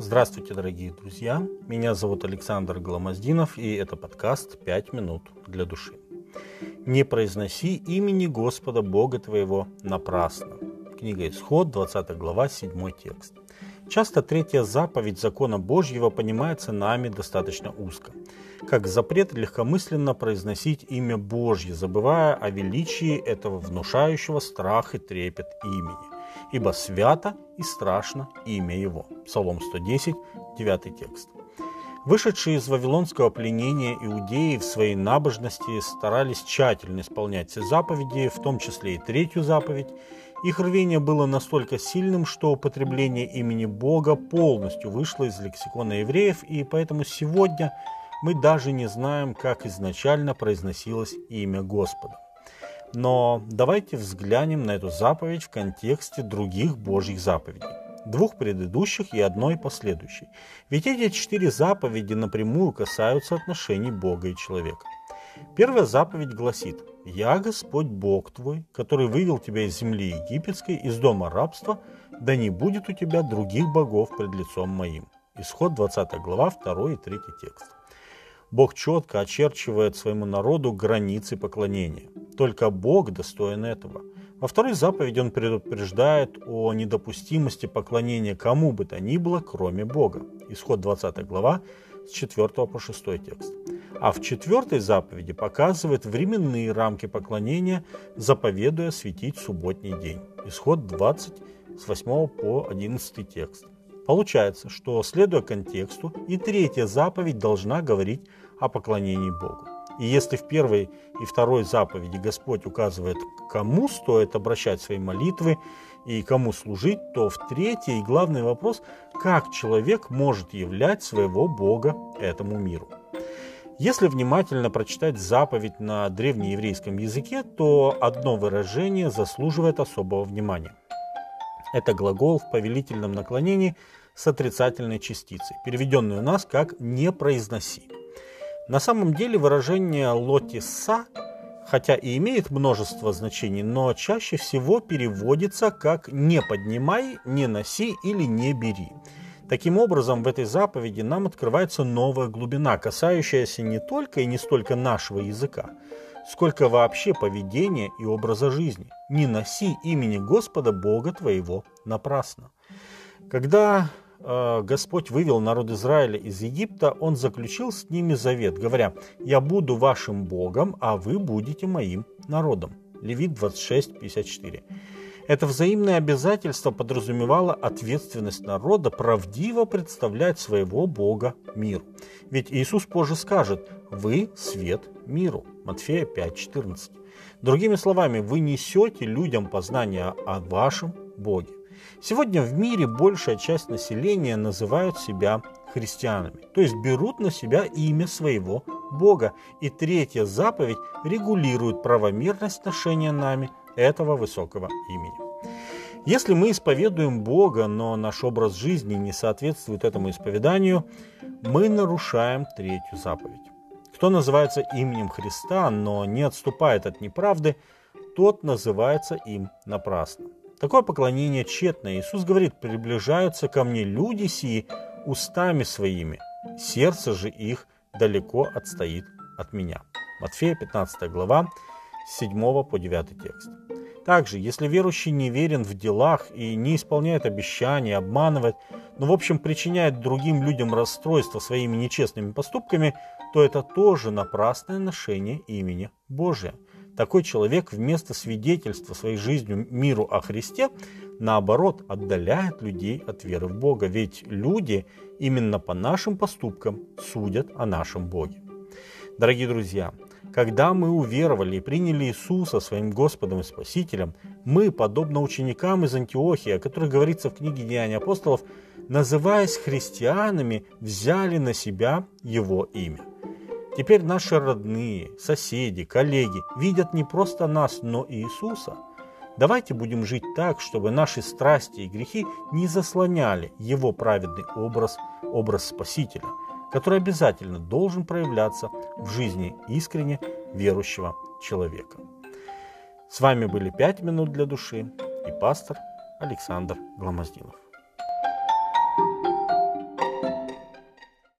Здравствуйте, дорогие друзья! Меня зовут Александр Гламоздинов, и это подкаст «Пять минут для души». «Не произноси имени Господа Бога твоего напрасно». Книга Исход, 20 глава, 7 текст. Часто третья заповедь закона Божьего понимается нами достаточно узко, как запрет легкомысленно произносить имя Божье, забывая о величии этого внушающего страх и трепет имени. Ибо свято и страшно имя Его. Псалом 110, 9 текст. Вышедшие из вавилонского пленения иудеи в своей набожности старались тщательно исполнять все заповеди, в том числе и третью заповедь, их рвение было настолько сильным, что употребление имени Бога полностью вышло из лексикона евреев, и поэтому сегодня мы даже не знаем, как изначально произносилось имя Господа. Но давайте взглянем на эту заповедь в контексте других Божьих заповедей. Двух предыдущих и одной последующей. Ведь эти четыре заповеди напрямую касаются отношений Бога и человека. Первая заповедь гласит «Я Господь Бог твой, который вывел тебя из земли египетской, из дома рабства, да не будет у тебя других богов пред лицом моим». Исход 20 глава, 2 и 3 текст. Бог четко очерчивает своему народу границы поклонения. Только Бог достоин этого. Во второй заповеди он предупреждает о недопустимости поклонения кому бы то ни было, кроме Бога. Исход 20 глава, с 4 по 6 текст. А в четвертой заповеди показывает временные рамки поклонения, заповедуя светить субботний день. Исход 20 с 8 по 11 текст. Получается, что, следуя контексту, и третья заповедь должна говорить о поклонении Богу. И если в первой и второй заповеди Господь указывает, кому стоит обращать свои молитвы и кому служить, то в третьей и главный вопрос, как человек может являть своего Бога этому миру. Если внимательно прочитать заповедь на древнееврейском языке, то одно выражение заслуживает особого внимания. Это глагол в повелительном наклонении с отрицательной частицей, переведенный у нас как «не произноси». На самом деле выражение «лотиса» хотя и имеет множество значений, но чаще всего переводится как «не поднимай», «не носи» или «не бери». Таким образом, в этой заповеди нам открывается новая глубина, касающаяся не только и не столько нашего языка, сколько вообще поведения и образа жизни. Не носи имени Господа Бога твоего напрасно. Когда Господь вывел народ Израиля из Египта, Он заключил с ними завет, говоря, «Я буду вашим Богом, а вы будете моим народом». Левит 26, 54. Это взаимное обязательство подразумевало ответственность народа правдиво представлять своего Бога миру. Ведь Иисус позже скажет «Вы – свет миру» Матфея 5,14. Другими словами, вы несете людям познание о вашем Боге. Сегодня в мире большая часть населения называют себя христианами, то есть берут на себя имя своего Бога. И третья заповедь регулирует правомерность ношения нами этого высокого имени. Если мы исповедуем Бога, но наш образ жизни не соответствует этому исповеданию, мы нарушаем третью заповедь. Кто называется именем Христа, но не отступает от неправды, тот называется им напрасно. Такое поклонение тщетно. Иисус говорит, приближаются ко мне люди сии устами своими, сердце же их далеко отстоит от меня. Матфея 15 глава, 7 по 9 текст. Также, если верующий не верен в делах и не исполняет обещания, обманывает, но в общем причиняет другим людям расстройство своими нечестными поступками, то это тоже напрасное ношение имени Божия. Такой человек вместо свидетельства своей жизнью миру о Христе, наоборот, отдаляет людей от веры в Бога, ведь люди именно по нашим поступкам судят о нашем Боге. Дорогие друзья, когда мы уверовали и приняли Иисуса своим Господом и Спасителем, мы, подобно ученикам из Антиохии, о которых говорится в книге Деяний апостолов, называясь христианами, взяли на себя Его имя. Теперь наши родные, соседи, коллеги видят не просто нас, но и Иисуса. Давайте будем жить так, чтобы наши страсти и грехи не заслоняли Его праведный образ, образ Спасителя – который обязательно должен проявляться в жизни искренне верующего человека. С вами были «Пять минут для души» и пастор Александр Гламоздинов.